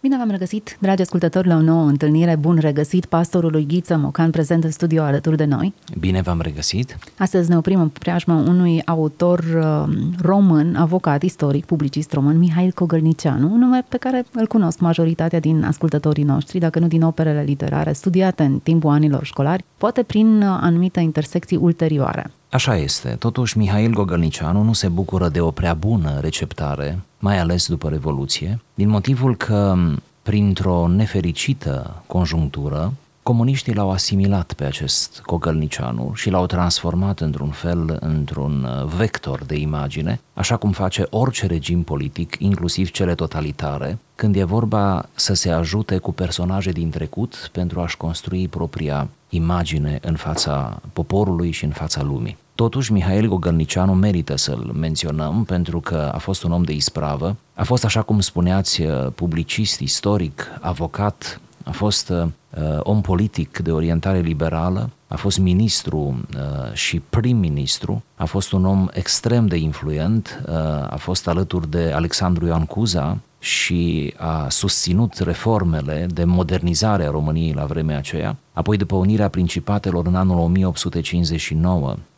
Bine v-am regăsit, dragi ascultători, la o nouă întâlnire. Bun regăsit pastorului Ghiță Mocan, prezent în studio alături de noi. Bine v-am regăsit! Astăzi ne oprim în preajma unui autor uh, român, avocat, istoric, publicist român, Mihail Cogălnicianu, un nume pe care îl cunosc majoritatea din ascultătorii noștri, dacă nu din operele literare studiate în timpul anilor școlari, poate prin uh, anumite intersecții ulterioare. Așa este. Totuși, Mihail Gogălnicianu nu se bucură de o prea bună receptare, mai ales după Revoluție, din motivul că, printr-o nefericită conjunctură, comuniștii l-au asimilat pe acest Cogălnicianu și l-au transformat într-un fel într-un vector de imagine, așa cum face orice regim politic, inclusiv cele totalitare, când e vorba să se ajute cu personaje din trecut pentru a-și construi propria imagine în fața poporului și în fața lumii. Totuși, Mihail Gogălnicianu merită să-l menționăm pentru că a fost un om de ispravă, a fost, așa cum spuneați, publicist, istoric, avocat, a fost uh, om politic de orientare liberală, a fost ministru uh, și prim-ministru, a fost un om extrem de influent, uh, a fost alături de Alexandru Ioan Cuza și a susținut reformele de modernizare a României la vremea aceea. Apoi, după unirea principatelor în anul 1859, Uh,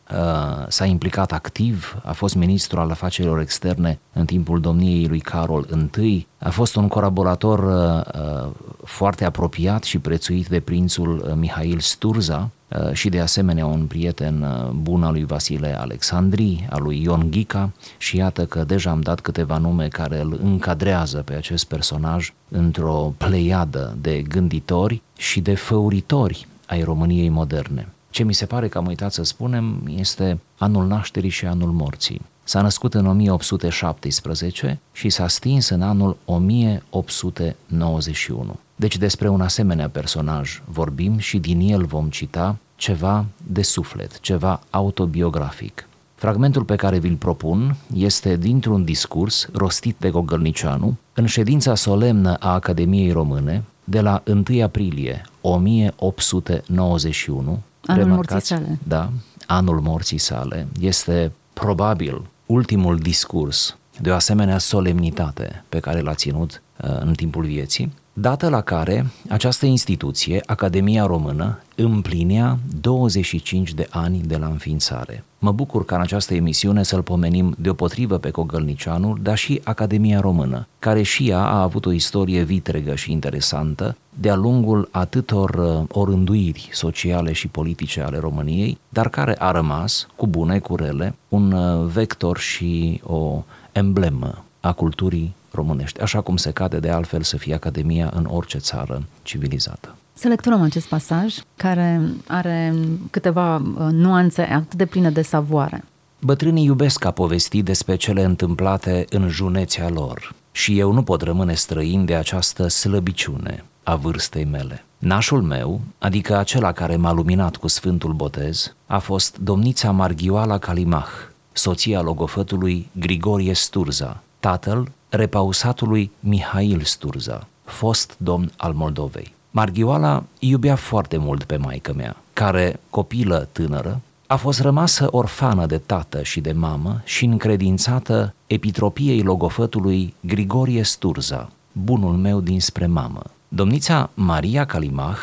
s-a implicat activ, a fost ministru al afacerilor externe în timpul domniei lui Carol I, a fost un colaborator uh, uh, foarte apropiat și prețuit de prințul Mihail Sturza și de asemenea un prieten bun al lui Vasile Alexandri, al lui Ion Ghica și iată că deja am dat câteva nume care îl încadrează pe acest personaj într-o pleiadă de gânditori și de făuritori ai României moderne. Ce mi se pare că am uitat să spunem este anul nașterii și anul morții. S-a născut în 1817 și s-a stins în anul 1891. Deci despre un asemenea personaj vorbim și din el vom cita ceva de suflet, ceva autobiografic. Fragmentul pe care vi-l propun este dintr-un discurs rostit de Gogălnicianu în ședința solemnă a Academiei Române de la 1 aprilie 1891 Anul morții sale. Da, anul morții sale. Este probabil ultimul discurs de o asemenea solemnitate pe care l-a ținut uh, în timpul vieții, dată la care această instituție, Academia Română, împlinea 25 de ani de la înființare. Mă bucur ca în această emisiune să-l pomenim deopotrivă pe Cogălnicianul, dar și Academia Română, care și ea a avut o istorie vitregă și interesantă de-a lungul atâtor uh, orânduiri sociale și politice ale României, dar care a rămas, cu bune, cu rele, un uh, vector și o emblemă a culturii românești, așa cum se cade de altfel să fie Academia în orice țară civilizată. Să lecturăm acest pasaj care are câteva uh, nuanțe atât de pline de savoare. Bătrânii iubesc a povesti despre cele întâmplate în junețea lor și eu nu pot rămâne străin de această slăbiciune a vârstei mele. Nașul meu, adică acela care m-a luminat cu Sfântul Botez, a fost domnița Marghioala Calimah, soția logofătului Grigorie Sturza, tatăl repausatului Mihail Sturza, fost domn al Moldovei. Marghioala iubea foarte mult pe maică mea, care, copilă tânără, a fost rămasă orfană de tată și de mamă și încredințată epitropiei logofătului Grigorie Sturza, bunul meu dinspre mamă. Domnița Maria Calimah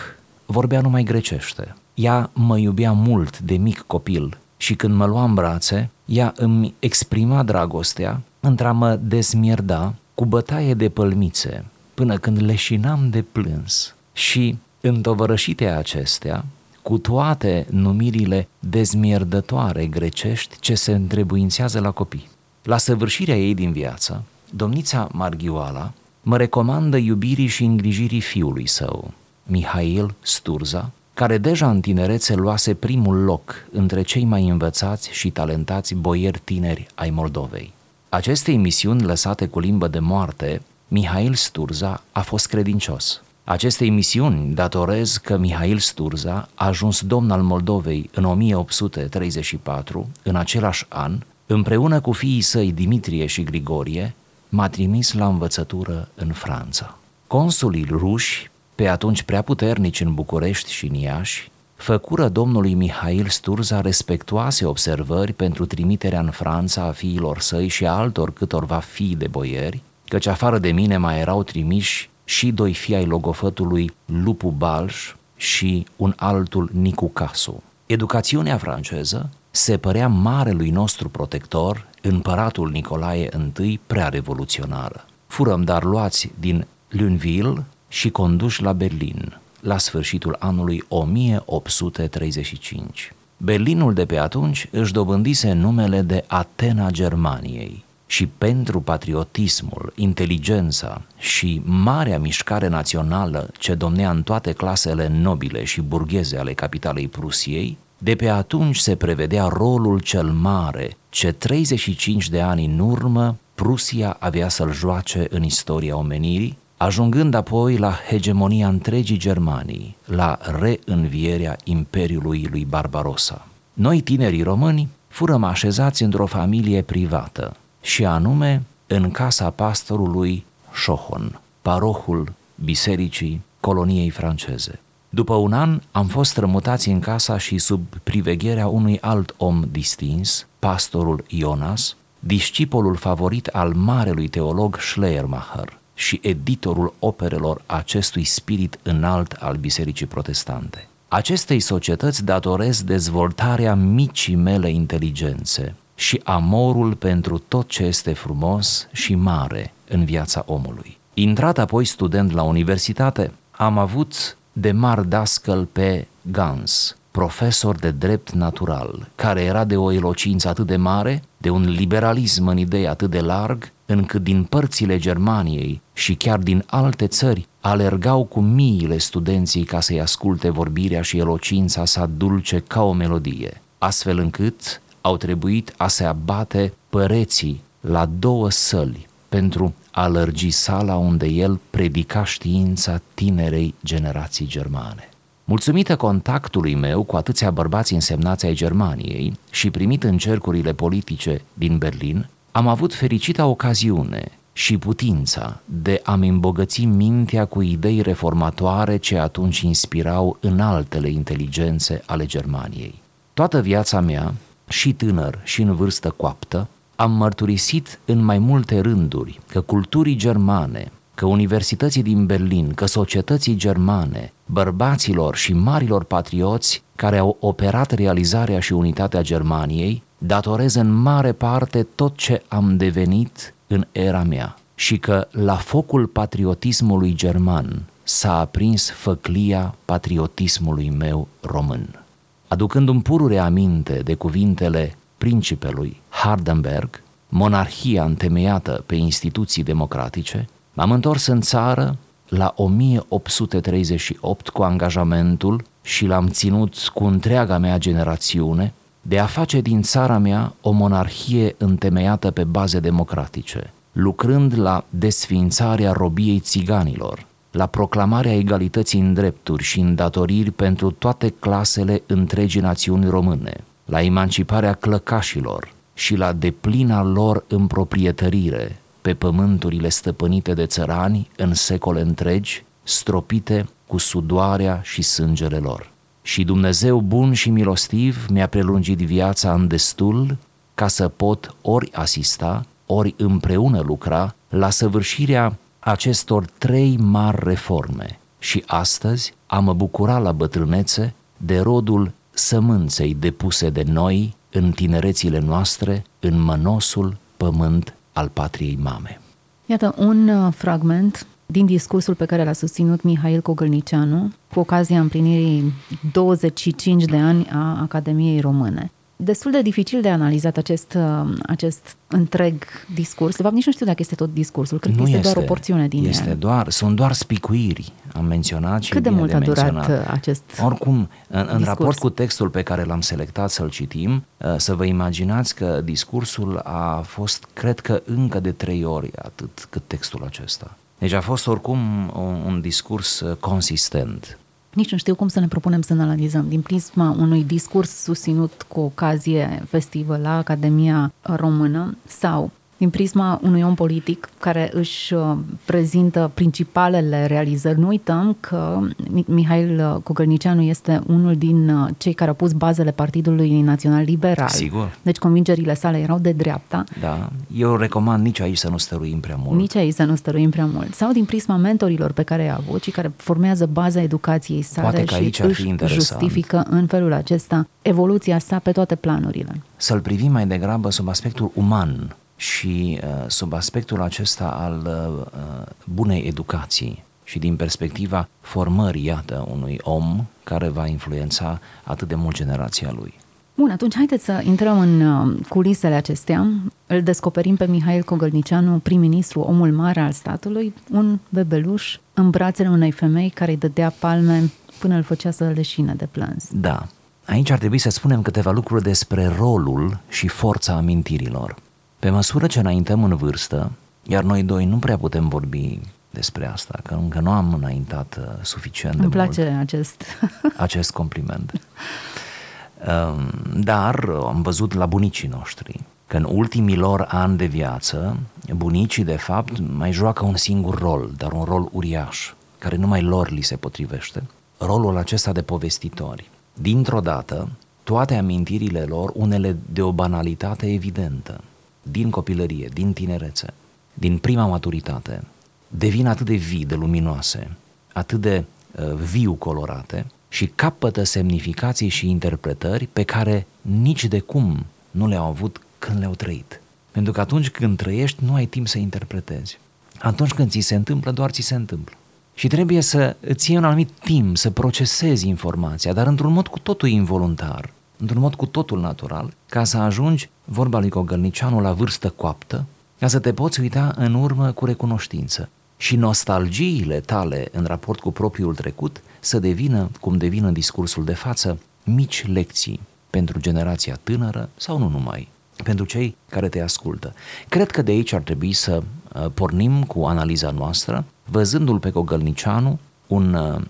vorbea numai grecește. Ea mă iubea mult de mic copil și când mă lua în brațe, ea îmi exprima dragostea într-a mă dezmierda cu bătaie de pălmițe până când leșinam de plâns. Și întovărășite acestea, cu toate numirile dezmierdătoare grecești ce se întrebuințează la copii. La săvârșirea ei din viață, domnița Marghioala mă recomandă iubirii și îngrijirii fiului său, Mihail Sturza, care deja în tinerețe luase primul loc între cei mai învățați și talentați boieri tineri ai Moldovei. Aceste emisiuni lăsate cu limbă de moarte, Mihail Sturza a fost credincios. Acestei misiuni datorez că Mihail Sturza a ajuns domn al Moldovei în 1834, în același an, împreună cu fiii săi Dimitrie și Grigorie, m-a trimis la învățătură în Franța. Consulii ruși, pe atunci prea puternici în București și în Iași, făcură domnului Mihail Sturza respectuoase observări pentru trimiterea în Franța a fiilor săi și a altor câtorva fii de boieri, căci afară de mine mai erau trimiși și doi fii ai logofătului Lupu Balș și un altul Nicu Casu. Educațiunea franceză se părea marelui nostru protector, împăratul Nicolae I, prea revoluționară. Furăm dar luați din Luneville și conduși la Berlin, la sfârșitul anului 1835. Berlinul de pe atunci își dobândise numele de Atena Germaniei și pentru patriotismul, inteligența și marea mișcare națională ce domnea în toate clasele nobile și burgheze ale capitalei Prusiei, de pe atunci se prevedea rolul cel mare ce 35 de ani în urmă Prusia avea să-l joace în istoria omenirii, ajungând apoi la hegemonia întregii Germanii, la reînvierea Imperiului lui Barbarossa. Noi, tinerii români, furăm așezați într-o familie privată, și anume în casa pastorului Șohon, parohul bisericii coloniei franceze. După un an am fost rămutați în casa și sub privegherea unui alt om distins, pastorul Ionas, discipolul favorit al marelui teolog Schleiermacher și editorul operelor acestui spirit înalt al bisericii protestante. Acestei societăți datorez dezvoltarea micii mele inteligențe și amorul pentru tot ce este frumos și mare în viața omului. Intrat apoi student la universitate, am avut de mar dascăl pe Gans, profesor de drept natural, care era de o elocință atât de mare, de un liberalism în idei atât de larg, încât din părțile Germaniei și chiar din alte țări alergau cu miile studenții ca să-i asculte vorbirea și elocința sa dulce ca o melodie, astfel încât au trebuit a se abate păreții la două săli pentru a lărgi sala unde el predica știința tinerei generații germane. Mulțumită contactului meu cu atâția bărbați însemnați ai Germaniei și primit în cercurile politice din Berlin, am avut fericita ocaziune și putința de a-mi îmbogăți mintea cu idei reformatoare ce atunci inspirau în altele inteligențe ale Germaniei. Toată viața mea, și tânăr și în vârstă coaptă, am mărturisit în mai multe rânduri că culturii germane, că universității din Berlin, că societății germane, bărbaților și marilor patrioți care au operat realizarea și unitatea Germaniei, datorez în mare parte tot ce am devenit în era mea și că la focul patriotismului german s-a aprins făclia patriotismului meu român. Aducând-mi purure aminte de cuvintele principelui Hardenberg, monarhia întemeiată pe instituții democratice, m-am întors în țară la 1838 cu angajamentul și l-am ținut cu întreaga mea generațiune de a face din țara mea o monarhie întemeiată pe baze democratice, lucrând la desfințarea robiei țiganilor, la proclamarea egalității în drepturi și în datoriri pentru toate clasele întregii națiuni române, la emanciparea clăcașilor și la deplina lor împroprietărire pe pământurile stăpânite de țărani în secole întregi, stropite cu sudoarea și sângele lor. Și Dumnezeu bun și milostiv mi-a prelungit viața în destul ca să pot ori asista, ori împreună lucra la săvârșirea acestor trei mari reforme și astăzi am bucurat la bătrânețe de rodul sămânței depuse de noi în tinerețile noastre, în mănosul pământ al patriei mame. Iată un uh, fragment din discursul pe care l-a susținut Mihail Cogălnicianu cu ocazia împlinirii 25 de ani a Academiei Române destul de dificil de analizat acest, uh, acest întreg discurs. De fapt, nici nu știu dacă este tot discursul. Cred nu că este, este doar o porțiune din este el. Doar, sunt doar spicuiri, am menționat și Cât de mult de a durat menționat. Uh, acest Oricum, în, în raport cu textul pe care l-am selectat să-l citim, uh, să vă imaginați că discursul a fost, cred că, încă de trei ori atât cât textul acesta. Deci a fost oricum un, un discurs uh, consistent. Nici nu știu cum să ne propunem să analizăm. Din prisma unui discurs susținut cu ocazie festivă la Academia Română sau din prisma unui om politic care își uh, prezintă principalele realizări. Nu uităm că Mihail Cogălnicianu este unul din uh, cei care au pus bazele Partidului Național Liberal. Sigur. Deci convingerile sale erau de dreapta. Da, eu recomand nici aici să nu stăruim prea mult. Nici aici să nu stăruim prea mult. Sau din prisma mentorilor pe care i-a avut și care formează baza educației sale Poate că și aici ar fi își interesant. justifică în felul acesta evoluția sa pe toate planurile. Să-l privim mai degrabă sub aspectul uman și uh, sub aspectul acesta al uh, bunei educații și din perspectiva formării, iată, unui om care va influența atât de mult generația lui. Bun, atunci haideți să intrăm în uh, culisele acestea. Îl descoperim pe Mihail Cogălnicianu, prim-ministru, omul mare al statului, un bebeluș în brațele unei femei care îi dădea palme până îl făcea să leșine de plâns. Da. Aici ar trebui să spunem câteva lucruri despre rolul și forța amintirilor. Pe măsură ce înaintăm în vârstă, iar noi doi nu prea putem vorbi despre asta, că încă nu am înaintat uh, suficient de Îmi place mult acest... acest compliment. Um, Dar am văzut la bunicii noștri că în ultimii lor ani de viață, bunicii de fapt mai joacă un singur rol, dar un rol uriaș, care numai lor li se potrivește. Rolul acesta de povestitori. Dintr-o dată, toate amintirile lor, unele de o banalitate evidentă, din copilărie, din tinerețe, din prima maturitate, devin atât de vii, de luminoase, atât de uh, viu colorate și capătă semnificații și interpretări pe care nici de cum nu le-au avut când le-au trăit. Pentru că atunci când trăiești, nu ai timp să interpretezi. Atunci când ți se întâmplă, doar ți se întâmplă. Și trebuie să îți iei un anumit timp să procesezi informația, dar într-un mod cu totul involuntar, într-un mod cu totul natural, ca să ajungi, vorba lui Cogălnicianu, la vârstă coaptă, ca să te poți uita în urmă cu recunoștință și nostalgiile tale în raport cu propriul trecut să devină, cum devin în discursul de față, mici lecții pentru generația tânără sau nu numai, pentru cei care te ascultă. Cred că de aici ar trebui să uh, pornim cu analiza noastră, văzându-l pe Cogălnicianu, un uh,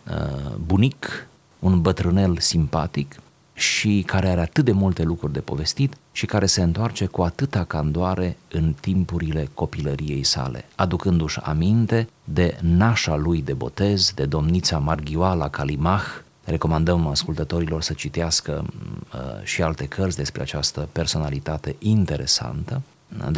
bunic, un bătrânel simpatic, și care are atât de multe lucruri de povestit și care se întoarce cu atâta candoare în timpurile copilăriei sale, aducându-și aminte de nașa lui de botez, de domnița Marghioala Calimah, Recomandăm ascultătorilor să citească uh, și alte cărți despre această personalitate interesantă.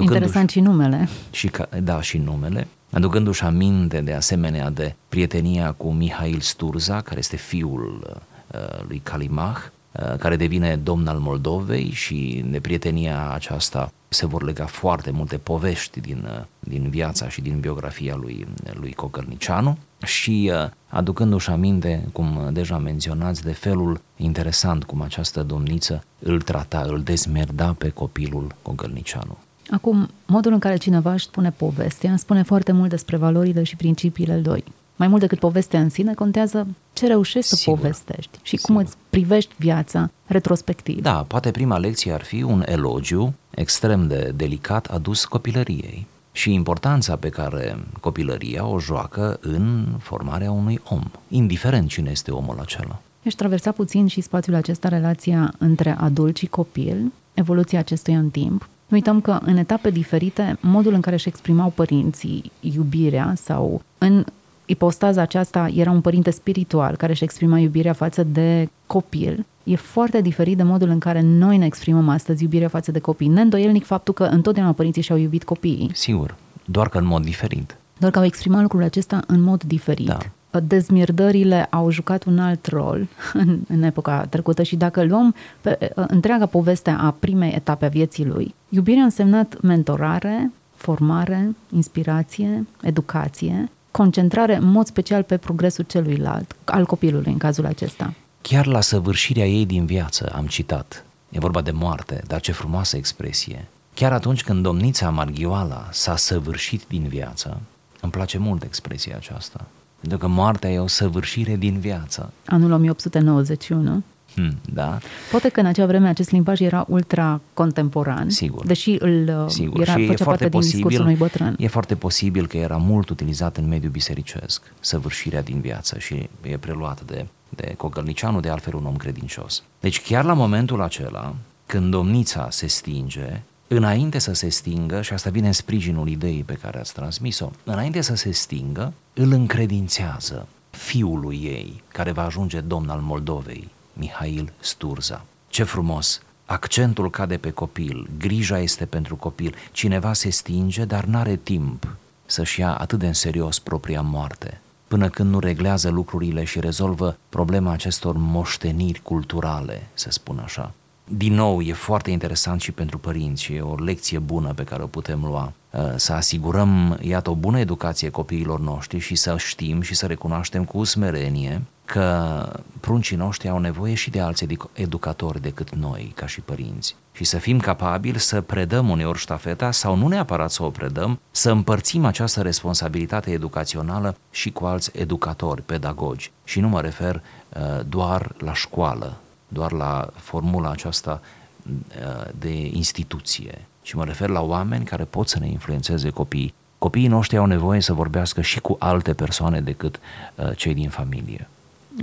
Interesant și numele. Și, ca, da, și numele. Aducându-și aminte de asemenea de prietenia cu Mihail Sturza, care este fiul uh, lui Calimah, Uh, care devine domn al Moldovei și de prietenia aceasta se vor lega foarte multe povești din, uh, din viața și din biografia lui, lui Cocărnicianu și uh, aducându-și aminte, cum deja menționați, de felul interesant cum această domniță îl trata, îl dezmerda pe copilul Cogălnicianu. Acum, modul în care cineva își spune povestea spune foarte mult despre valorile și principiile lui. Mai mult decât povestea în sine, contează ce reușești să Sigur. povestești și cum Sigur. îți privești viața retrospectiv. Da, poate prima lecție ar fi un elogiu extrem de delicat adus copilăriei și importanța pe care copilăria o joacă în formarea unui om, indiferent cine este omul acela. Ești traversa puțin și spațiul acesta relația între adult și copil, evoluția acestuia în timp. Nu uităm că în etape diferite, modul în care își exprimau părinții iubirea sau în ipostaza aceasta era un părinte spiritual care își exprima iubirea față de copil, e foarte diferit de modul în care noi ne exprimăm astăzi iubirea față de copii. Neîndoielnic faptul că întotdeauna părinții și-au iubit copiii. Sigur, doar că în mod diferit. Doar că au exprimat lucrul acesta în mod diferit. Da. Dezmierdările au jucat un alt rol în, în epoca trecută și dacă luăm pe, întreaga poveste a primei etape a vieții lui, iubirea a însemnat mentorare, formare, inspirație, educație, concentrare în mod special pe progresul celuilalt, al copilului în cazul acesta. Chiar la săvârșirea ei din viață am citat. E vorba de moarte, dar ce frumoasă expresie. Chiar atunci când domnița Marghioala s-a săvârșit din viață, îmi place mult expresia aceasta. Pentru că moartea e o săvârșire din viață. Anul 1891. Hmm, da, Poate că în acea vreme acest limbaj era ultra contemporan, Sigur. deși îl sigur. era, și e făcea foarte parte din discursul posibil, unui bătrân. e foarte posibil că era mult utilizat în mediul bisericesc, săvârșirea din viață și e preluat de, de Cogălnicianu, de altfel un om credincios. Deci chiar la momentul acela, când domnița se stinge, înainte să se stingă, și asta vine în sprijinul ideii pe care ați transmis-o, înainte să se stingă, îl încredințează fiului ei, care va ajunge domn al Moldovei, Mihail Sturza. Ce frumos! Accentul cade pe copil, grija este pentru copil. Cineva se stinge, dar n-are timp să-și ia atât de în serios propria moarte, până când nu reglează lucrurile și rezolvă problema acestor moșteniri culturale, să spun așa. Din nou, e foarte interesant și pentru părinți și e o lecție bună pe care o putem lua. Uh, Să asigurăm, iată, o bună educație copiilor noștri și să știm și să recunoaștem cu smerenie că pruncii noștri au nevoie și de alți edu- educatori decât noi, ca și părinți. Și să fim capabili să predăm uneori ștafeta sau nu neapărat să o predăm, să împărțim această responsabilitate educațională și cu alți educatori, pedagogi. Și nu mă refer uh, doar la școală, doar la formula aceasta uh, de instituție, ci mă refer la oameni care pot să ne influențeze copiii. Copiii noștri au nevoie să vorbească și cu alte persoane decât uh, cei din familie.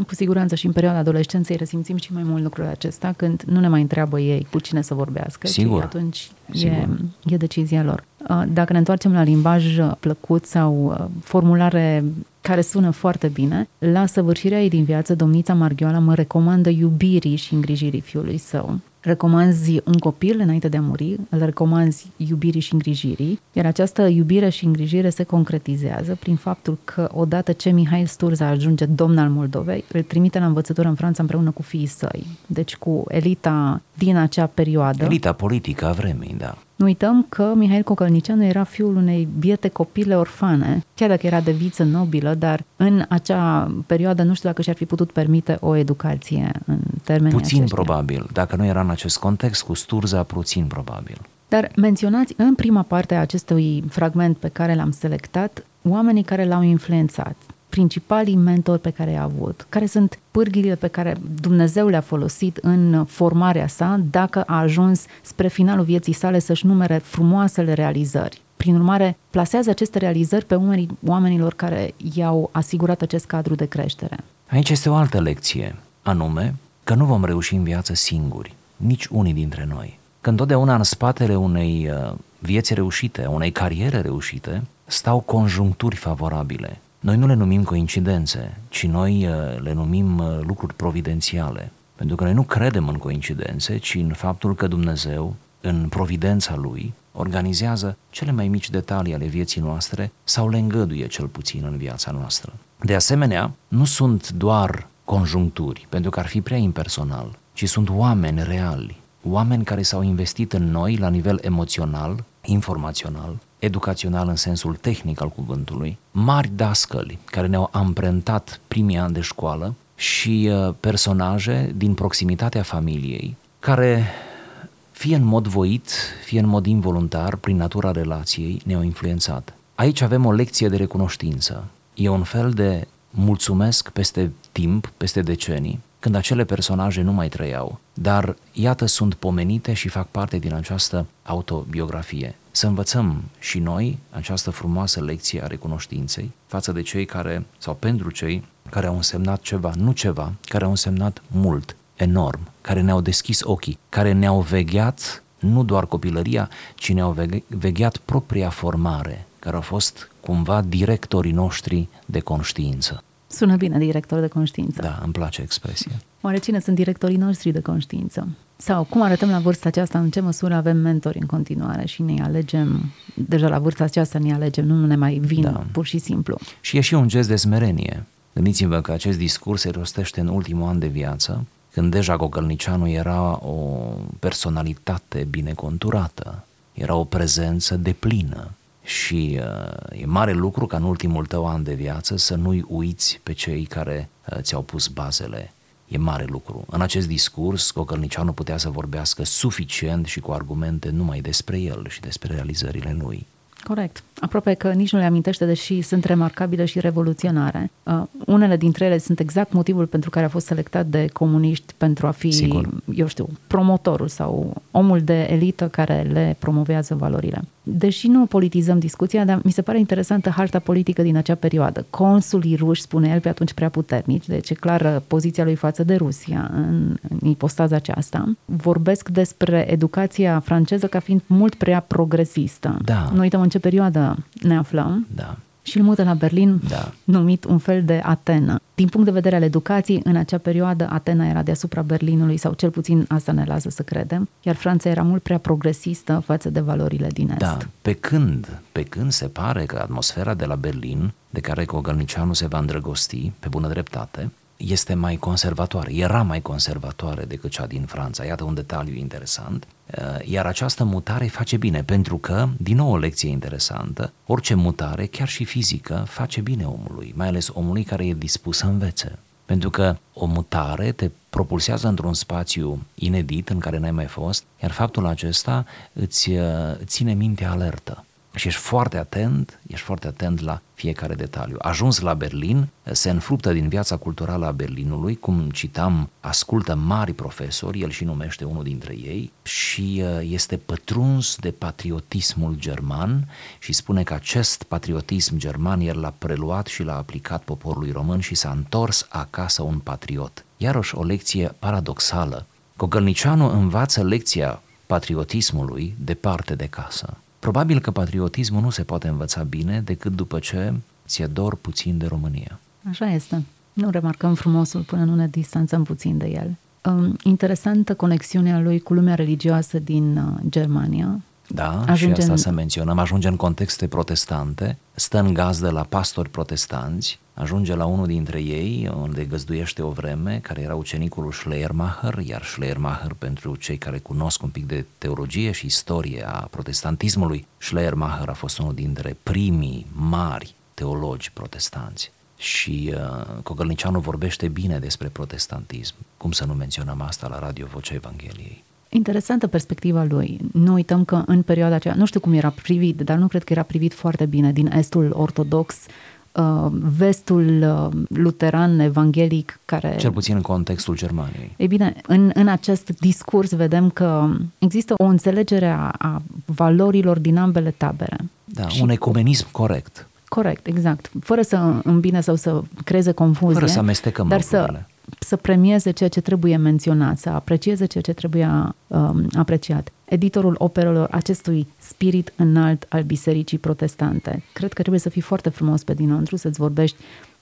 Cu siguranță și în perioada adolescenței resimțim și mai mult lucrul acesta când nu ne mai întreabă ei cu cine să vorbească, Sigur. ci atunci e, Sigur. e decizia lor. Uh, Dacă ne întoarcem la limbaj uh, plăcut sau uh, formulare care sună foarte bine, la săvârșirea ei din viață, domnița Marghioala mă recomandă iubirii și îngrijirii fiului său. Recomanzi un copil înainte de a muri, îl recomanzi iubirii și îngrijirii, iar această iubire și îngrijire se concretizează prin faptul că odată ce Mihail Sturza ajunge domn al Moldovei, îl trimite la învățătură în Franța împreună cu fiii săi, deci cu elita din acea perioadă. Elita politică a vremii, da. Nu uităm că Mihail Cocălnicianu era fiul unei biete copile orfane, chiar dacă era de viță nobilă, dar în acea perioadă nu știu dacă și-ar fi putut permite o educație în termenii Puțin aceștia. probabil. Dacă nu era în acest context, cu Sturza, puțin probabil. Dar menționați în prima parte a acestui fragment pe care l-am selectat oamenii care l-au influențat, principalii mentori pe care i-a avut, care sunt pârghile pe care Dumnezeu le-a folosit în formarea sa dacă a ajuns spre finalul vieții sale să-și numere frumoasele realizări. Prin urmare, plasează aceste realizări pe umerii oamenilor care i-au asigurat acest cadru de creștere. Aici este o altă lecție, anume că nu vom reuși în viață singuri, nici unii dintre noi. Că întotdeauna în spatele unei uh, vieți reușite, a unei cariere reușite, stau conjuncturi favorabile. Noi nu le numim coincidențe, ci noi uh, le numim uh, lucruri providențiale. Pentru că noi nu credem în coincidențe, ci în faptul că Dumnezeu, în providența Lui, organizează cele mai mici detalii ale vieții noastre sau le îngăduie cel puțin în viața noastră. De asemenea, nu sunt doar conjuncturi, pentru că ar fi prea impersonal, ci sunt oameni reali, oameni care s-au investit în noi la nivel emoțional, informațional, educațional în sensul tehnic al cuvântului, mari dascăli care ne-au amprentat primii ani de școală și uh, personaje din proximitatea familiei care fie în mod voit, fie în mod involuntar, prin natura relației, ne-au influențat. Aici avem o lecție de recunoștință. E un fel de mulțumesc peste timp, peste decenii, când acele personaje nu mai trăiau, dar iată sunt pomenite și fac parte din această autobiografie. Să învățăm și noi această frumoasă lecție a recunoștinței față de cei care, sau pentru cei care au însemnat ceva, nu ceva, care au însemnat mult, enorm, care ne-au deschis ochii, care ne-au vegheat nu doar copilăria, ci ne-au veghe- vegheat propria formare, care au fost cumva directorii noștri de conștiință. Sună bine, director de conștiință. Da, îmi place expresia. Oare cine sunt directorii noștri de conștiință? Sau cum arătăm la vârsta aceasta, în ce măsură avem mentori în continuare și ne alegem, deja la vârsta aceasta ne alegem, nu ne mai vin Da. da. pur și simplu. Și e și un gest de smerenie. Gândiți-vă că acest discurs se rostește în ultimul an de viață, când deja Gogălnicianu era o personalitate bine conturată, era o prezență deplină și uh, e mare lucru ca în ultimul tău an de viață să nu-i uiți pe cei care uh, ți-au pus bazele. E mare lucru. În acest discurs, Gogălnicianu putea să vorbească suficient și cu argumente numai despre el și despre realizările lui. Corect. Aproape că nici nu le amintește, deși sunt remarcabile și revoluționare. Uh, unele dintre ele sunt exact motivul pentru care a fost selectat de comuniști pentru a fi, Sigur. eu știu, promotorul sau omul de elită care le promovează valorile. Deși nu politizăm discuția, dar mi se pare interesantă harta politică din acea perioadă. Consulii ruși, spune el, pe atunci prea puternici, deci e clară poziția lui față de Rusia în, în ipostaza aceasta. Vorbesc despre educația franceză ca fiind mult prea progresistă. Da. Nu uităm în ce perioadă ne aflăm Da. Și îl mută la Berlin, Da. numit un fel de Atena. Din punct de vedere al educației, în acea perioadă Atena era deasupra Berlinului, sau cel puțin asta ne lasă să credem, iar Franța era mult prea progresistă față de valorile din Est. Da, pe când, pe când se pare că atmosfera de la Berlin, de care Cogălnicianu se va îndrăgosti, pe bună dreptate, este mai conservatoare, era mai conservatoare decât cea din Franța. Iată un detaliu interesant. Uh, Iar această mutare îi face bine, pentru că, din nou o lecție interesantă, orice mutare, chiar și fizică, face bine omului, mai ales omului care e dispus să învețe. Pentru că o mutare te propulsează într-un spațiu inedit în care n-ai mai fost, iar faptul acesta îți uh, ține mintea alertă. Și ești foarte atent, ești foarte atent la fiecare detaliu. Ajuns la Berlin, se înfruptă din viața culturală a Berlinului, cum citam, ascultă mari profesori, el și numește unul dintre ei, și uh, este pătruns de patriotismul german și spune că acest patriotism german el l-a preluat și l-a aplicat poporului român și s-a întors acasă un patriot. Iarăși o lecție paradoxală. Cogălnicianu învață lecția patriotismului departe de casă. Probabil că patriotismul nu se poate învăța bine decât după ce ți-e dor puțin de România. Așa este. Nu remarcăm frumosul până nu ne distanțăm puțin de el. Um, Interesantă conexiunea lui cu lumea religioasă din uh, Germania. Da, Ajunge și asta în- să menționăm, ajunge în contexte protestante, stă în gazdă la pastori protestanți, ajunge la unul dintre ei, unde găzduiește o vreme, care era ucenicul lui Schleiermacher, iar Schleiermacher, pentru cei care cunosc un pic de teologie și istorie a protestantismului, Schleiermacher a fost unul dintre primii mari teologi protestanți. Și uh, Cogălnicianu vorbește bine despre protestantism. Cum să nu menționăm asta la Radio Vocea Evangheliei? Interesantă perspectiva lui. Nu uităm că în perioada aceea, nu știu cum era privit, dar nu cred că era privit foarte bine din estul ortodox, uh, vestul uh, luteran evanghelic care... Cel puțin în contextul Germaniei. Ei bine, în, în acest discurs vedem că există o înțelegere a, a valorilor din ambele tabere. Da, Și un ecumenism corect. Corect, exact. Fără să îmbine sau să creeze confuzie. Fără să amestecăm Dar să, lucrurile. să premieze ceea ce trebuie menționat, să aprecieze ceea ce trebuie um, apreciat. Editorul operelor acestui spirit înalt al bisericii protestante. Cred că trebuie să fii foarte frumos pe dinăuntru, să-ți vorbești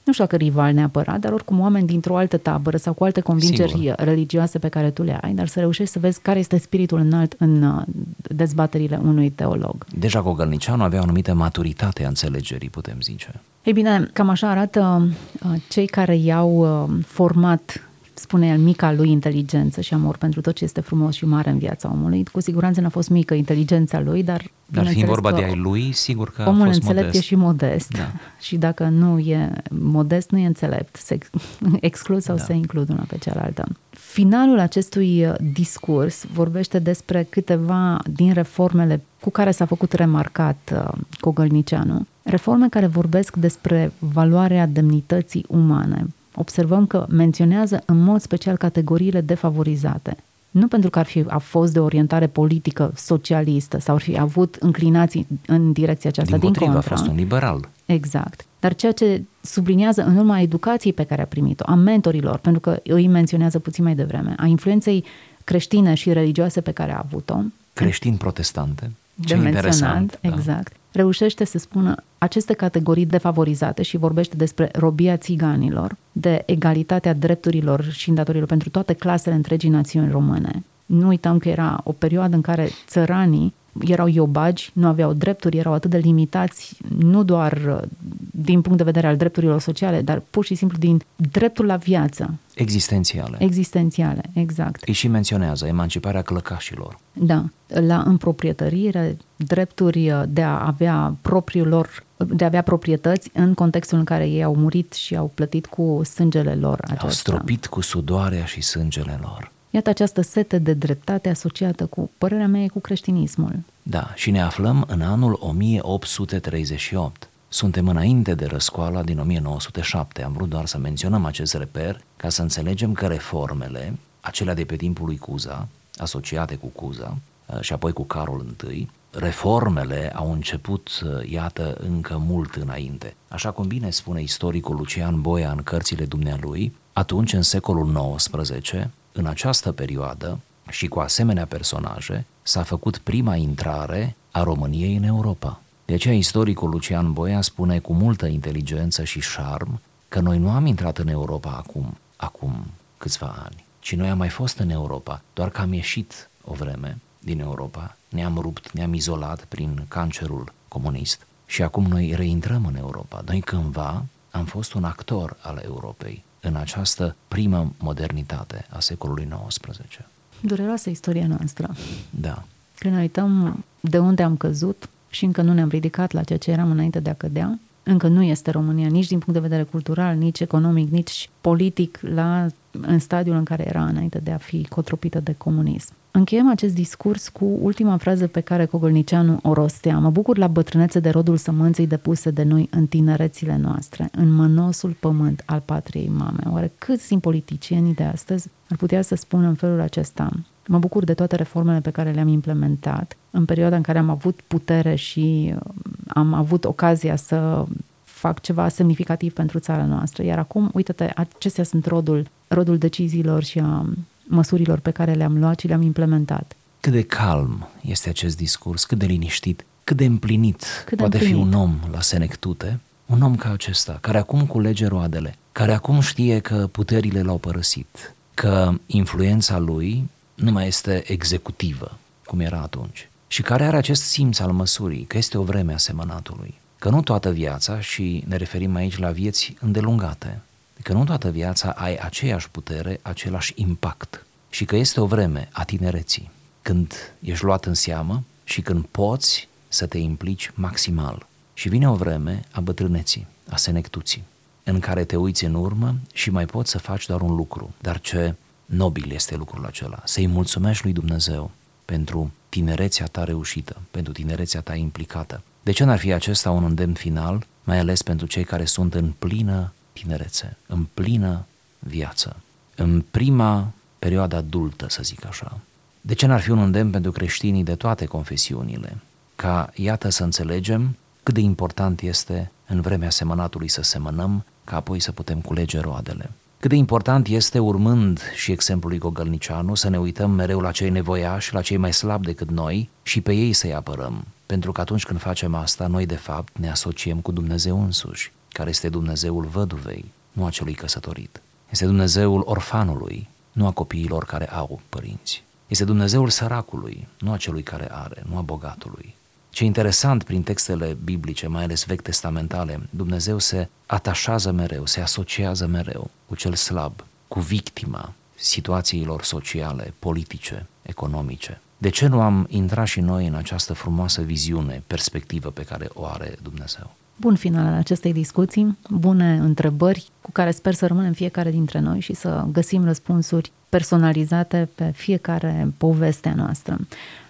nu știu dacă rival neapărat, dar oricum oameni dintr-o altă tabără sau cu alte convingeri Sigur. religioase pe care tu le ai, dar să reușești să vezi care este spiritul înalt în uh, dezbaterile unui teolog. Deja Cogălnicianu avea o anumită maturitate a înțelegerii, putem zice. Ei bine, cam așa arată uh, cei care i-au uh, format, spune el, mica lui inteligență și amor pentru tot ce este frumos și mare în viața omului. Cu siguranță n-a fost mică inteligența lui, dar... Dar fiind bineînțeles vorba că de ai lui, sigur că a Omul fost înțelept modest. e și modest Da. și dacă nu e modest, nu e înțelept. Se exclud sau Da. se includ una pe cealaltă. Finalul acestui uh, discurs vorbește despre câteva din reformele cu care s-a făcut remarcat uh, Cogălnicianu. Reforme care vorbesc despre valoarea demnității umane. Observăm că menționează în mod special categoriile defavorizate. Nu pentru că ar fi a fost de orientare politică socialistă sau ar fi avut înclinații în direcția aceasta, Din din, potrivă, a contra. fost un liberal. Exact. Dar ceea ce subliniază în urma educației pe care a primit-o, a mentorilor, pentru că îi menționează puțin mai devreme, a influenței creștine și religioase pe care a avut-o, Creștini protestante. de Ce menționat, interesant. da. exact, reușește să spună aceste categorii defavorizate și vorbește despre robia țiganilor, de egalitatea drepturilor și îndatorilor pentru toate clasele întregii națiuni române. Nu uităm că era o perioadă în care țăranii erau iobagi, nu aveau drepturi, erau atât de limitați, nu doar uh, din punct de vedere al drepturilor sociale, dar pur și simplu din dreptul la viață, Existențiale. existențiale, exact. Îi și menționează emanciparea clăcașilor. Da, la împroprietărire, drepturi uh, de a avea propriul lor, de a avea proprietăți în contextul în care ei au murit și au plătit cu sângele lor Au aceasta. stropit cu sudoarea și sângele lor. Iată această sete de dreptate asociată cu, părerea mea, e cu creștinismul. Da, și ne aflăm în anul 1838. Suntem înainte de răscoala din 1907. Am vrut doar să menționăm acest reper ca să înțelegem că reformele, acelea de pe timpul lui Cuza, asociate cu Cuza uh, și apoi cu Carol I, reformele au început, uh, iată, încă mult înainte. Așa cum bine spune istoricul Lucian Boia în cărțile dumnealui, atunci, în secolul XIX, în această perioadă și cu asemenea personaje, s-a făcut prima intrare a României în Europa. De aceea istoricul Lucian Boia spune cu multă inteligență și șarm că noi nu am intrat în Europa acum, acum câțiva ani, ci noi am mai fost în Europa, doar că am ieșit o vreme din Europa, ne-am rupt, ne-am izolat prin cancerul comunist și acum noi reintrăm în Europa. Noi cândva am fost un actor al Europei în această primă modernitate a secolului XIX. Dureroasă istoria noastră. Da. Când ne uităm de unde am căzut și încă nu ne-am ridicat la ceea ce eram înainte de a cădea, încă nu este România nici din punct de vedere cultural, nici economic, nici politic la, în stadiul în care era înainte de a fi cotropită de comunism. Încheiem acest discurs cu ultima frază pe care Cogolnicianu o rostea. Mă bucur la bătrânețe de rodul sămânței depuse de noi în tinerețile noastre, în mănosul pământ al patriei mame. Oare câți din politicienii de astăzi ar putea să spună în felul acesta? Mă bucur de toate reformele pe care le-am implementat în perioada în care am avut putere și uh, am avut ocazia să fac ceva semnificativ pentru țara noastră. Iar acum, uite-te, acestea sunt rodul, rodul deciziilor și a măsurilor pe care le-am luat și le-am implementat. Cât de calm este acest discurs, cât de liniștit, cât de împlinit cât de poate împlinit. fi un om la senectute, un om ca acesta, care acum culege roadele, care acum știe că puterile l-au părăsit, că influența lui nu mai este executivă, cum era atunci, și care are acest simț al măsurii, că este o vreme a semănatului, că nu toată viața, și ne referim aici la vieți îndelungate, că nu toată viața ai aceeași putere, același impact și că este o vreme a tinereții, când ești luat în seamă și când poți să te implici maximal. Și vine o vreme a bătrâneții, a senectuții, în care te uiți în urmă și mai poți să faci doar un lucru. Dar ce nobil este lucrul acela, să-i mulțumești lui Dumnezeu pentru tinerețea ta reușită, pentru tinerețea ta implicată. De ce n-ar fi acesta un îndemn final, mai ales pentru cei care sunt în plină tinerețe, în plină viață, în prima perioadă adultă, să zic așa. De ce n-ar fi un îndemn pentru creștinii de toate confesiunile? Ca, iată, să înțelegem cât de important este în vremea semănatului să semănăm, ca apoi să putem culege roadele. Cât de important este, urmând și exemplul lui Gogălnicianu, să ne uităm mereu la cei nevoiași, la cei mai slabi decât noi și pe ei să-i apărăm. Pentru că atunci când facem asta, noi de fapt ne asociem cu Dumnezeu însuși care este Dumnezeul văduvei, nu a celui căsătorit. Este Dumnezeul orfanului, nu a copiilor care au părinți. Este Dumnezeul săracului, nu a celui care are, nu a bogatului. Ce interesant prin textele biblice, mai ales vechi testamentale, Dumnezeu se atașează mereu, se asociază mereu cu cel slab, cu victima situațiilor sociale, politice, economice. De ce nu am intrat și noi în această frumoasă viziune, perspectivă pe care o are Dumnezeu? Bun final al acestei discuții, bune întrebări cu care sper să rămânem fiecare dintre noi și să găsim răspunsuri personalizate pe fiecare poveste a noastră.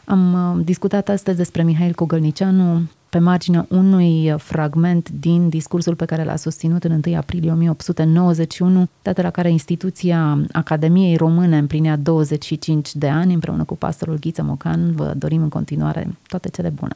Am uh, discutat astăzi despre Mihail Cogălnicianu pe marginea unui fragment din discursul pe care l-a susținut în 1 aprilie 1891, dată la care instituția Academiei Române împlinea 25 de ani, împreună cu pastorul Ghiță Mocan, vă dorim în continuare toate cele bune.